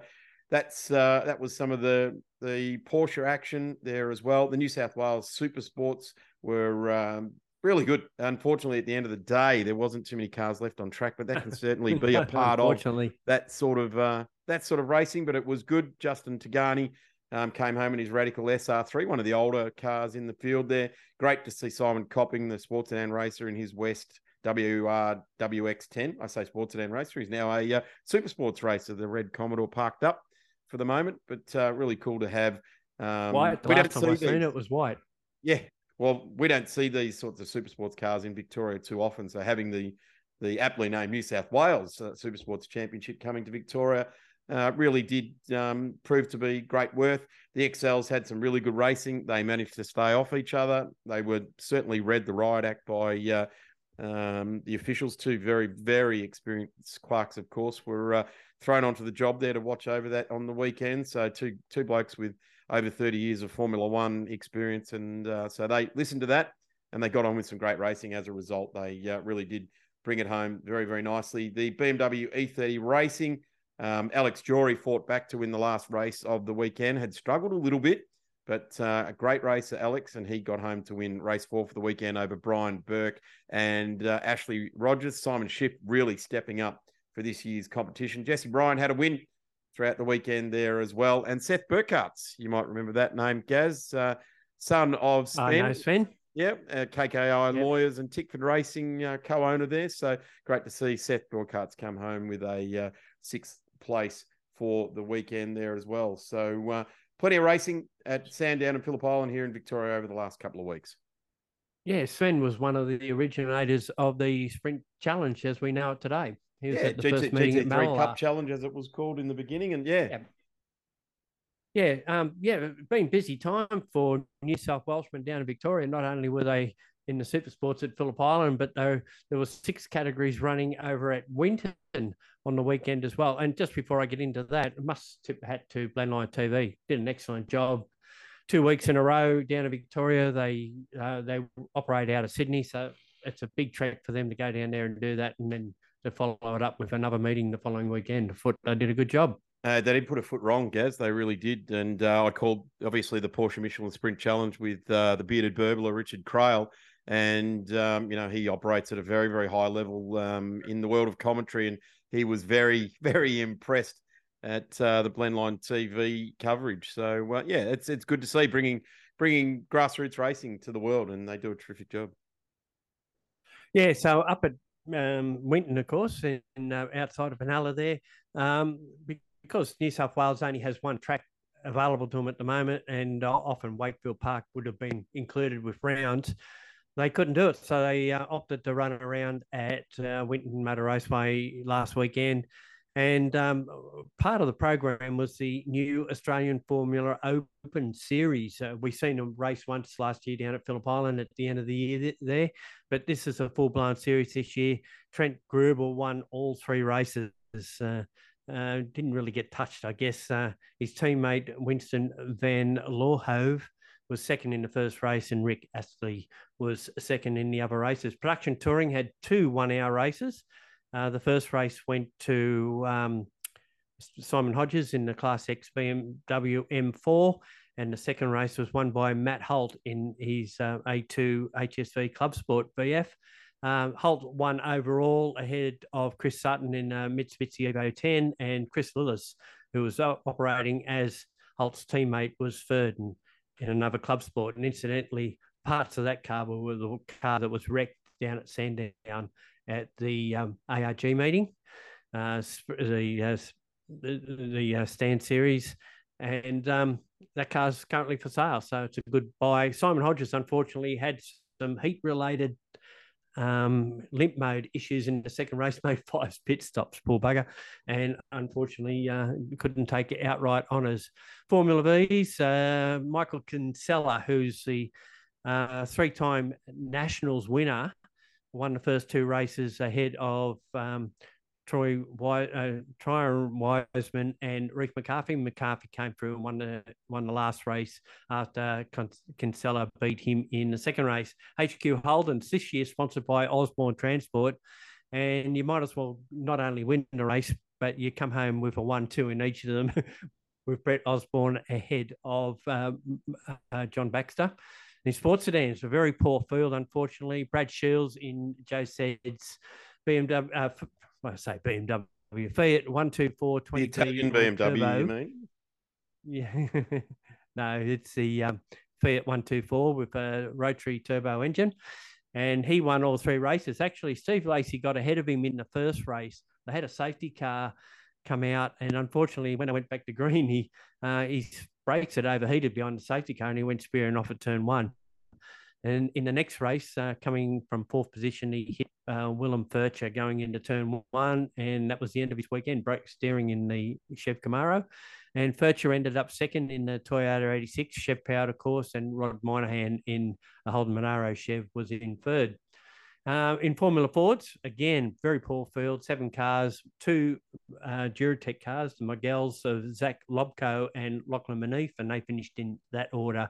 that's uh, that was some of the the Porsche action there as well. The New South Wales Super Sports were um, really good. Unfortunately, at the end of the day, there wasn't too many cars left on track, but that can certainly be a <laughs> part of that sort of uh, that sort of racing. But it was good. Justin Tagani um, came home in his Radical SR3, one of the older cars in the field there. Great to see Simon Copping, the sports sedan racer, in his West WR WX10. I say sports sedan racer. He's now a uh, super sports racer, the red Commodore parked up for the moment, but uh, really cool to have. Um, white. The we last time I seen it was white. Yeah, well, we don't see these sorts of super sports cars in Victoria too often. So having the the aptly named New South Wales uh, Super Sports Championship coming to Victoria uh, really did um, prove to be great worth. The Excels had some really good racing. They managed to stay off each other. They were certainly read the riot act by uh, um, the officials. Two very, very experienced quarks, of course, were uh, thrown onto the job there to watch over that on the weekend. So two two blokes with over 30 years of Formula One experience. And uh, so they listened to that and they got on with some great racing as a result. They uh, really did bring it home very, very nicely. The BMW E30 Racing, um, Alex Jory fought back to win the last race of the weekend, had struggled a little bit, but uh, a great racer, Alex, and he got home to win race four for the weekend over Brian Burke and uh, Ashley Rogers. Simon Schiff really stepping up for this year's competition. Jesse Bryan had a win throughout the weekend there as well. And Seth Burkhardt, you might remember that name, Gaz, uh, son of Sven. I know Sven. Yeah, uh, KKI yep. Lawyers and Tickford Racing uh, co-owner there. So great to see Seth Burkhardt's come home with a uh, sixth place for the weekend there as well. So uh, plenty of racing at Sandown and Phillip Island here in Victoria over the last couple of weeks. Yeah, Sven was one of the originators of the Sprint Challenge as we know it today. He was yeah, at the GT, first meeting GT3 Cup Challenge, as it was called in the beginning, and yeah. yeah. Yeah, um, yeah, been busy time for New South Welshmen down in Victoria. Not only were they in the super sports at Phillip Island, but there, there was six categories running over at Winton on the weekend as well. And just before I get into that, I must tip hat to Blendline TV. Did an excellent job. Two weeks in a row down in Victoria. They uh, they operate out of Sydney, so it's a big trek for them to go down there and do that, and then to follow it up with another meeting the following weekend. Foot, they did a good job. Uh, they didn't put a foot wrong, Gaz. They really did. And uh, I called, obviously, the Porsche Michelin Sprint Challenge with uh, the bearded burbler, Richard Craill. And, um, you know, he operates at a very, very high level um, in the world of commentary. And he was very, <laughs> very impressed at uh, the Blendline TV coverage. So, uh, yeah, it's it's good to see bringing bringing grassroots racing to the world. And they do a terrific job. Yeah, so up at um, Winton, of course, and uh, outside of Benalla there, um, because New South Wales only has one track available to them at the moment, and uh, often Wakefield Park would have been included with rounds. They couldn't do it, so they uh, opted to run around at uh, Winton Motor Raceway last weekend. And um, part of the program was the new Australian Formula Open Series. Uh, we've seen them race once last year down at Phillip Island at the end of the year there, but this is a full blown series this year. Trent Grubel won all three races. Uh, uh, didn't really get touched, I guess. Uh, his teammate Winston Van Laarhove was second in the first race, and Rick Astley was second in the other races. Production Touring had two one hour races. Uh, the first race went to um, Simon Hodges in the Class X BMW M4, and the second race was won by Matt Holt in his uh, A2 HSV Club Sport VF. Um, Holt won overall ahead of Chris Sutton in uh, Mitsubishi Evo 10, and Chris Lillis, who was operating as Holt's teammate, was third in, in another club sport. And incidentally, parts of that car were the car that was wrecked down at Sandown at the um, ARG meeting, uh, the uh, the, uh, stand series, and um, that car's currently for sale. So it's a good buy. Simon Hodges unfortunately had some heat related um, limp mode issues in the second race, <laughs> made five pit stops, poor bugger, and unfortunately uh, couldn't take outright honours. Formula V's, uh, Michael Kinsella, who's the uh, three time Nationals winner, won the first two races ahead of um, Troy uh, Troy Wiseman and Reef McCarthy. McCarthy came through and won the won the last race after Kinsella beat him in the second race. HQ Holden's this year sponsored by Osborne Transport, and you might as well not only win the race, but you come home with a one-two in each of them. <laughs> with Brett Osborne ahead of uh, uh, John Baxter. In sports sedans, a very poor field, unfortunately. Brad Shields in Joe Said's BMW, uh, I say BMW, Fiat 124 20 Italian BMW, turbo. you mean? Yeah. <laughs> no, it's the um, Fiat 124 with a rotary turbo engine. And he won all three races. Actually, Steve Lacey got ahead of him in the first race. They had a safety car come out, and unfortunately, when I went back to green, he uh, his brakes had overheated behind the safety car, and he went spearing off at turn one. And in the next race, uh, coming from fourth position, he hit uh, Willem Furcher going into turn one, and that was the end of his weekend. Broke steering in the Chev Camaro, and Furcher ended up second in the Toyota 86 Chev of course, and Rod Moynihan in a Holden Monaro. Chev was in third. Uh, in Formula Fords, again, very poor field, seven cars, two uh, Duratec cars, the Mygales of Zach Lobko and Lachlan Manif, and they finished in that order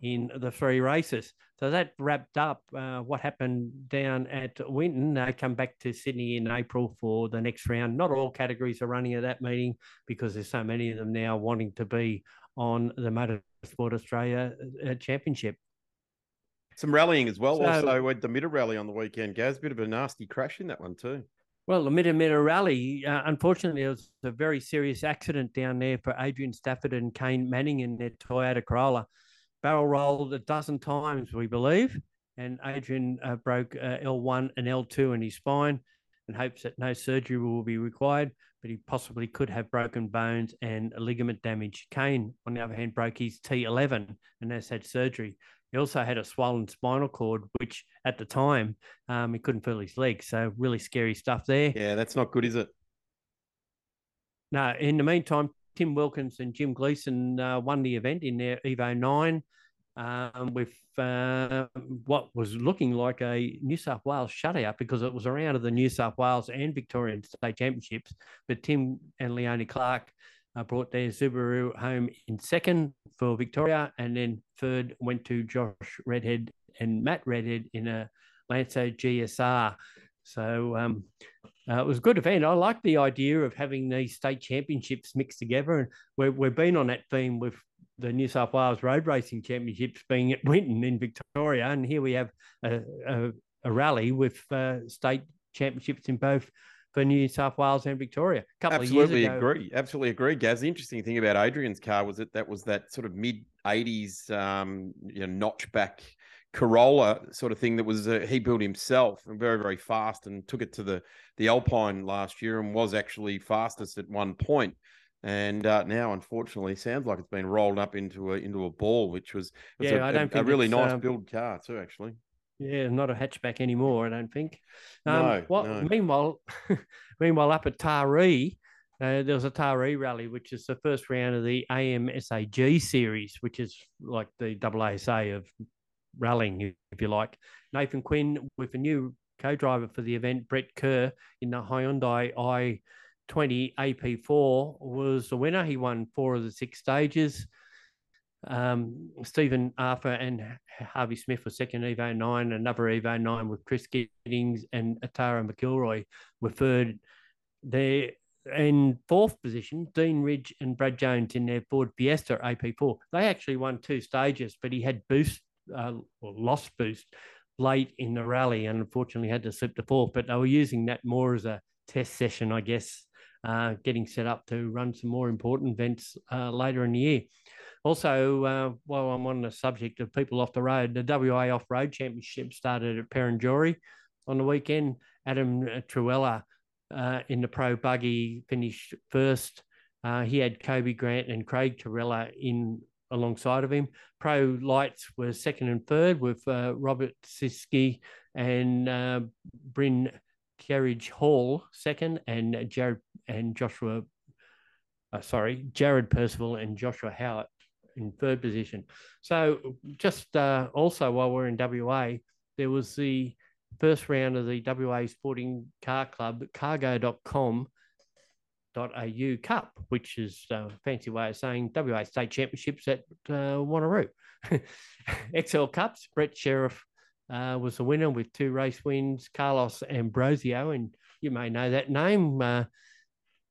in the three races. So that wrapped up uh, what happened down at Winton. They come back to Sydney in April for the next round. Not all categories are running at that meeting because there's so many of them now wanting to be on the Motorsport Australia uh, Championship. Some rallying as well. So- also, with the middle rally on the weekend, Gaz, bit of a nasty crash in that one too. Well, the Mitta Mitta Rally, uh, unfortunately, there was a very serious accident down there for Adrian Stafford and Kane Manning in their Toyota Corolla. Barrel rolled a dozen times, we believe, and Adrian uh, broke uh, L1 and L2 in his spine and hopes that no surgery will be required, but he possibly could have broken bones and ligament damage. Kane, on the other hand, broke his T11 and has had surgery. He also had a swollen spinal cord, which at the time um, he couldn't feel his legs. So really scary stuff there. Yeah, that's not good, is it? No, in the meantime, Tim Wilkins and Jim Gleason uh, won the event in their Evo 9 um, with uh, what was looking like a New South Wales shutout because it was around the New South Wales and Victorian state championships. But Tim and Leonie Clark uh, brought their Subaru home in second for Victoria, and then third went to Josh Redhead and Matt Redhead in a Lancer GSR. So um, uh, it was a good event. I like the idea of having these state championships mixed together, and we're, we've been on that theme with the New South Wales Road Racing Championships being at Winton in Victoria, and here we have a, a, a rally with uh, state championships in both for New South Wales and Victoria. A couple Absolutely of years ago, agree. Absolutely agree, Gaz. The interesting thing about Adrian's car was that that was that sort of mid '80s, um, you know, notchback Corolla sort of thing that was uh, he built himself and very very fast and took it to the the Alpine last year and was actually fastest at one point. And uh, now, unfortunately, sounds like it's been rolled up into a into a ball, which was, was Yeah, a, I don't a- a really nice um, build car too. Actually, Yeah, not a hatchback anymore, I don't think. Um, No, what, no. Meanwhile, <laughs> meanwhile, up at Taree, uh, there was a Taree rally, which is the first round of the AMSAG series, which is like the AASA of rallying, if you like. Nathan Quinn with a new co-driver for the event, Brett Kerr in the Hyundai i20 AP4 was the winner. He won four of the six stages. Um, Stephen Arthur and Harvey Smith were second Evo 9, another Evo 9 with Chris Giddings and Atara McIlroy were third. There in fourth position, Dean Ridge and Brad Jones in their Ford Fiesta AP4. They actually won two stages, but he had boost uh, or lost boost late in the rally and unfortunately had to slip to fourth. But they were using that more as a test session, I guess, uh, getting set up to run some more important events uh, later in the year. Also, uh, while I'm on the subject of people off the road, the WA Off Road Championship started at Perenjori on the weekend. Adam Truella uh, in the pro buggy finished first. Uh, he had Kobe Grant and Craig Torella in alongside of him. Pro lights were second and third with uh, Robert Siski and uh, Bryn Carriage Hall second, and Jared and Joshua. Uh, sorry, Jared Percival and Joshua Howard in third position. So, just uh, also while we're in WA, there was the first round of the WA Sporting Car Club cargo.com au Cup, which is a fancy way of saying WA State Championships at uh, Wanneroo. <laughs> Excel Cups, Brett Sheriff uh, was the winner with two race wins, Carlos Ambrosio, and you may know that name. Uh,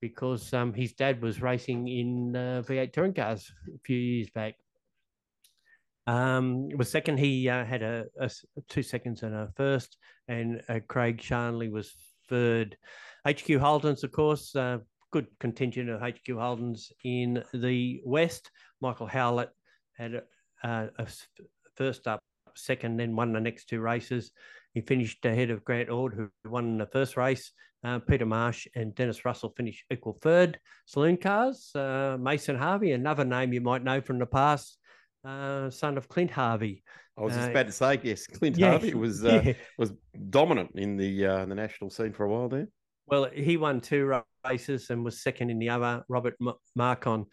because um, his dad was racing in uh, V8 touring cars a few years back. Um, was second. He uh, had a, a, two seconds and a first, and uh, Craig Shanley was third. HQ Holdens, of course, uh, good contingent of HQ Holdens in the West. Michael Howlett had a, a first up, second, then won the next two races. He finished ahead of Grant Ord, who won the first race. Uh, Peter Marsh and Dennis Russell finished equal third. Saloon cars, uh, Mason Harvey, another name you might know from the past, uh, son of Clint Harvey. I was just uh, about to say, yes, Clint yeah, Harvey was uh, yeah. was dominant in the uh, the national scene for a while there. Well, he won two races and was second in the other. Robert M- Marcon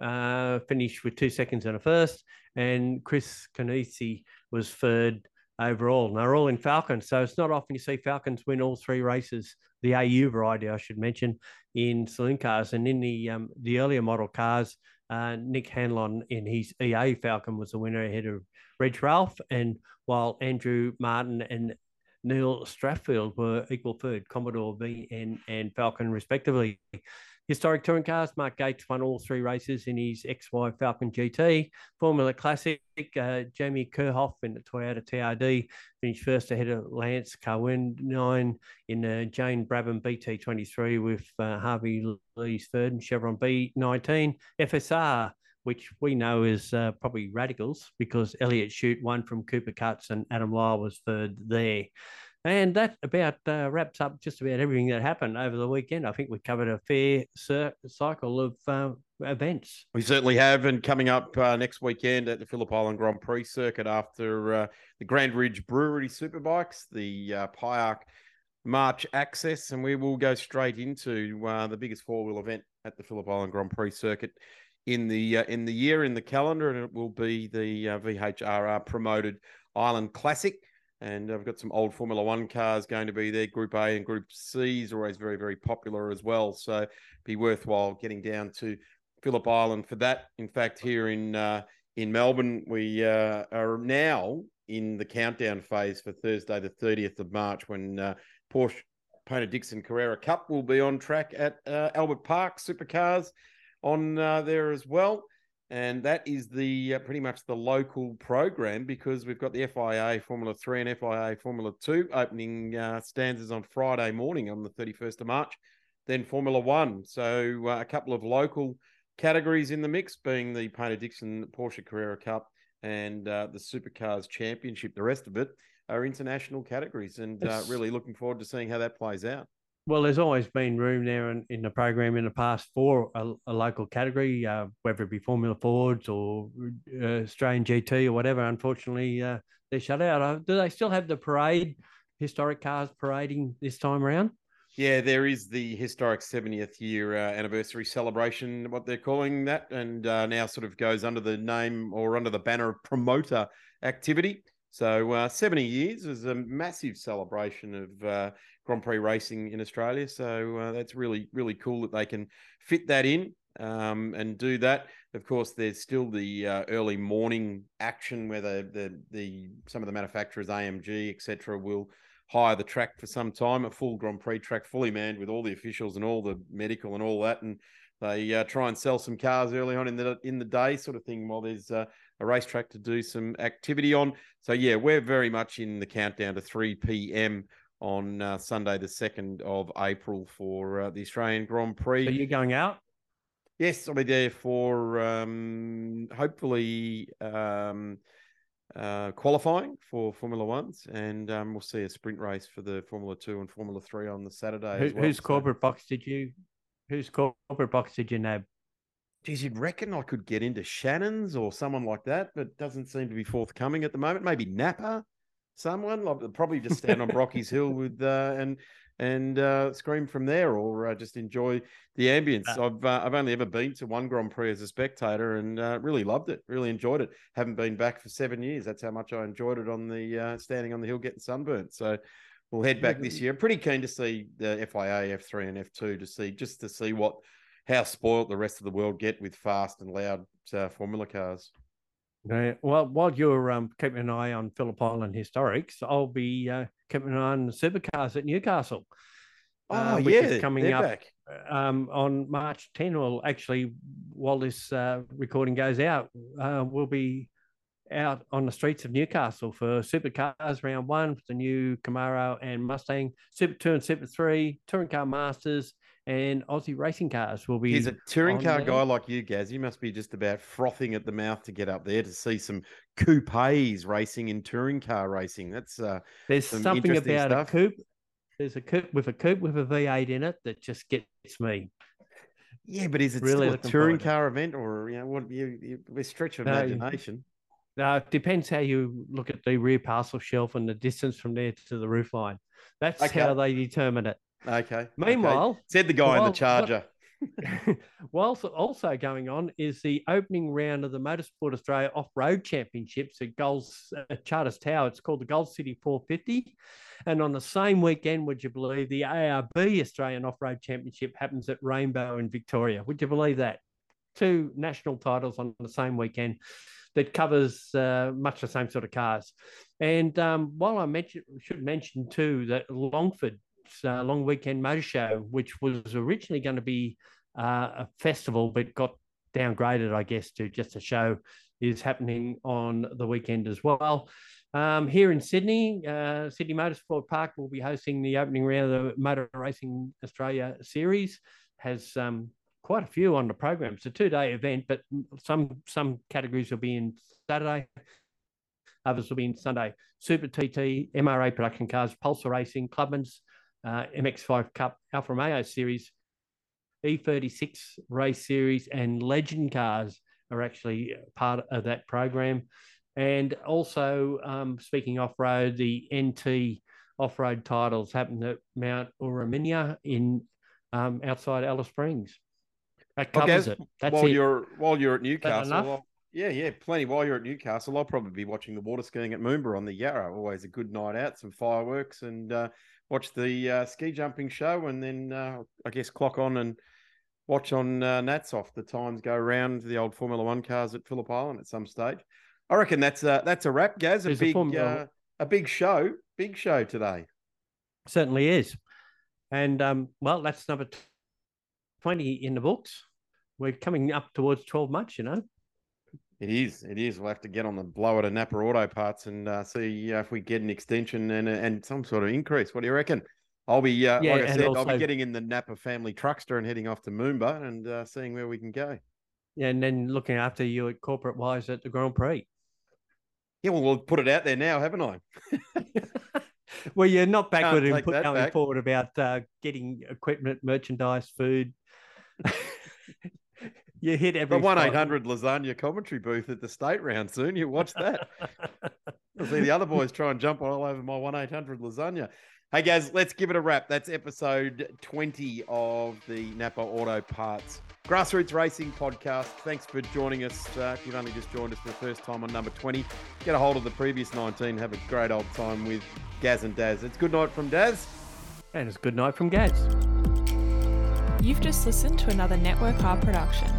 uh, finished with two seconds and a first, and Chris Canisi was third overall. And they're all in Falcons, so it's not often you see Falcons win all three races. The AU variety, I should mention, in saloon cars, and in the um, the earlier model cars, uh, Nick Hanlon in his EA Falcon was the winner ahead of Reg Ralph, and while Andrew Martin and Neil Strathfield were equal third, Commodore V and, and Falcon respectively. Historic touring cars, Mark Gates won all three races in his XY Falcon GT. Formula Classic, uh, Jamie Kerhoff in the Toyota TRD finished first ahead of Lance Carwin9 in the Jane Brabham BT23 with uh, Harvey Lee's third and Chevron B19. FSR, which we know is uh, probably radicals because Elliot Shute won from Cooper Cuts and Adam Lyle was third there. And that about uh, wraps up just about everything that happened over the weekend. I think we covered a fair cir- cycle of uh, events. We certainly have. And coming up uh, next weekend at the Phillip Island Grand Prix circuit after uh, the Grand Ridge Brewery Superbikes, the uh, March Access, and we will go straight into uh, the biggest four wheel event at the Phillip Island Grand Prix circuit in the uh, in the year in the calendar, and it will be the uh, VHRR promoted Island Classic. And I've got some old Formula One cars going to be there. Group A and Group C is always very, very popular as well. So be worthwhile getting down to Phillip Island for that. In fact, here in uh, in Melbourne, we uh, are now in the countdown phase for Thursday, the 30th of March, when uh, Porsche Paynter Dixon Carrera Cup will be on track at uh, Albert Park Supercars on uh, there as well and that is the uh, pretty much the local program because we've got the FIA Formula Three and FIA Formula Two opening uh, stanzas on Friday morning on the thirty first of March. Then Formula One, so uh, a couple of local categories in the mix, being the Paynter Dixon Porsche Carrera Cup and uh, the Supercars Championship. The rest of it are international categories, and uh, really looking forward to seeing how that plays out. Well, there's always been room there in, in the program in the past for a, a local category, uh, whether it be Formula Fords or uh, Australian GT or whatever. Unfortunately, uh, they're shut out. Uh, do they still have the parade, historic cars parading this time around? Yeah, there is the historic 70th year uh, anniversary celebration, what they're calling that, and uh, now sort of goes under the name or under the banner of promoter activity. So uh, 70 years is a massive celebration of uh, Grand Prix racing in Australia. So uh, that's really, really cool that they can fit that in um, and do that. Of course, there's still the uh, early morning action where the, the, the some of the manufacturers, AMG, etc., will hire the track for some time, a full Grand Prix track, fully manned with all the officials and all the medical and all that, and they uh, try and sell some cars early on in the in the day, sort of thing, while there's uh, a racetrack to do some activity on. So yeah, we're very much in the countdown to 3 p.m. on uh, Sunday, the second of April, for uh, the Australian Grand Prix. Are you going out? Yes, I'll be there for um, hopefully um, uh, qualifying for Formula Ones, and um, we'll see a sprint race for the Formula Two and Formula Three on the Saturday. Who, well. Whose so, corporate box did you? Whose corporate box did you nab? geez, you'd reckon I could get into Shannon's or someone like that, but doesn't seem to be forthcoming at the moment. Maybe Napa, someone. Probably just stand on <laughs> Brocky's Hill with uh, and and uh, scream from there, or uh, just enjoy the ambience. Uh, I've uh, I've only ever been to one Grand Prix as a spectator, and uh, really loved it. Really enjoyed it. Haven't been back for seven years. That's how much I enjoyed it on the standing on the hill getting sunburnt. So. We'll head back this year. Pretty keen to see the FIA, F3, and F2 to see just to see what how spoiled the rest of the world get with fast and loud uh, Formula cars. Right. Well, while you're um, keeping an eye on Phillip Island Historics, I'll be uh, keeping an eye on the supercars at Newcastle. Uh, oh, uh, yeah, coming up. Back. um, on March 10, or actually, while this uh, recording goes out, uh, we'll be out on the streets of Newcastle for Supercars round one for the new Camaro and Mustang, Super 2 and Super 3, Touring Car Masters, and Aussie Racing Cars will be. He's a touring car there. guy like you, Gaz. You must be just about frothing at the mouth to get up there to see some coupes racing in touring car racing. That's uh, There's some something about stuff. a coupe. There's a coupe with a coupe with a V8 in it that just gets me. Yeah, but is it Really still a touring car event, or you know, what? You, you we stretch your No, imagination. No, it depends how you look at the rear parcel shelf and the distance from there to the roof line. That's Okay. how they determine it. Okay. Meanwhile, okay. said the guy in the Charger. <laughs> Whilst also going on is the opening round of the Motorsport Australia Off Road Championships at Gold's at Charters Tower. It's called the Gold City 450. And on the same weekend, would you believe the ARB Australian Off Road Championship happens at Rainbow in Victoria? Would you believe that? Two national titles on the same weekend that covers uh, much the same sort of cars. And um, while I mention, should mention too that Longford uh, Long Weekend Motor Show, which was originally going to be uh, a festival, but got downgraded, I guess, to just a show, is happening on the weekend as well. Um, here in Sydney, uh, Sydney Motorsport Park will be hosting the opening round of the Motor Racing Australia series. Has um, quite a few on the program. It's a two-day event, but some some categories will be in Saturday, Others will be in Sunday. Super TT, MRA production cars, Pulsar Racing, Clubman's, uh, MX5 Cup, Alfa Romeo Series, E36 Race Series, and Legend cars are actually part of that program. And also, um, speaking off road, the NT off road titles happen at Mount Uraminia in um, outside Alice Springs. That covers Gaz, it. That's while it. you're while you're at Newcastle? I'll- yeah, yeah, plenty. While you're at Newcastle, I'll probably be watching the water skiing at Moomba on the Yarra. Always a good night out, some fireworks, and uh, watch the uh, ski jumping show, and then uh, I guess clock on and watch on uh, Nats off. The times go round the old Formula One cars at Phillip Island at some stage. I reckon that's a that's a wrap, Gaz. A There's a big Formula- uh, a big show, big show today. Certainly is. And um, well, that's number 20 in the books. We're coming up towards 12 months, you know. It is. It is. We'll have to get on the blower to Napa Auto Parts and uh, see uh, if we get an extension and and some sort of increase. What do you reckon? I'll be, uh, Yeah, like I said, I'll be getting in the Napa family truckster and heading off to Moomba and uh, seeing where we can go. Yeah, and then looking after you at corporate wise at the Grand Prix. Yeah, well, we'll put it out there now, haven't I? <laughs> Well, you're not backward in put going back. forward about uh, getting equipment, merchandise, food. <laughs> you hit every The one eight hundred lasagna commentary booth at the state round soon. You watch that. <laughs> I'll see the other boys try and jump all over my one eight hundred lasagna. Hey guys, let's give it a wrap. That's episode twenty of the Napa Auto Parts Grassroots Racing Podcast. Thanks for joining us. Uh, if you've only just joined us for the first time on number twenty, get a hold of the previous nineteen. Have a great old time with Gaz and Daz. It's good night from Daz. And it's good night from Gaz. You've just listened to another Network R production.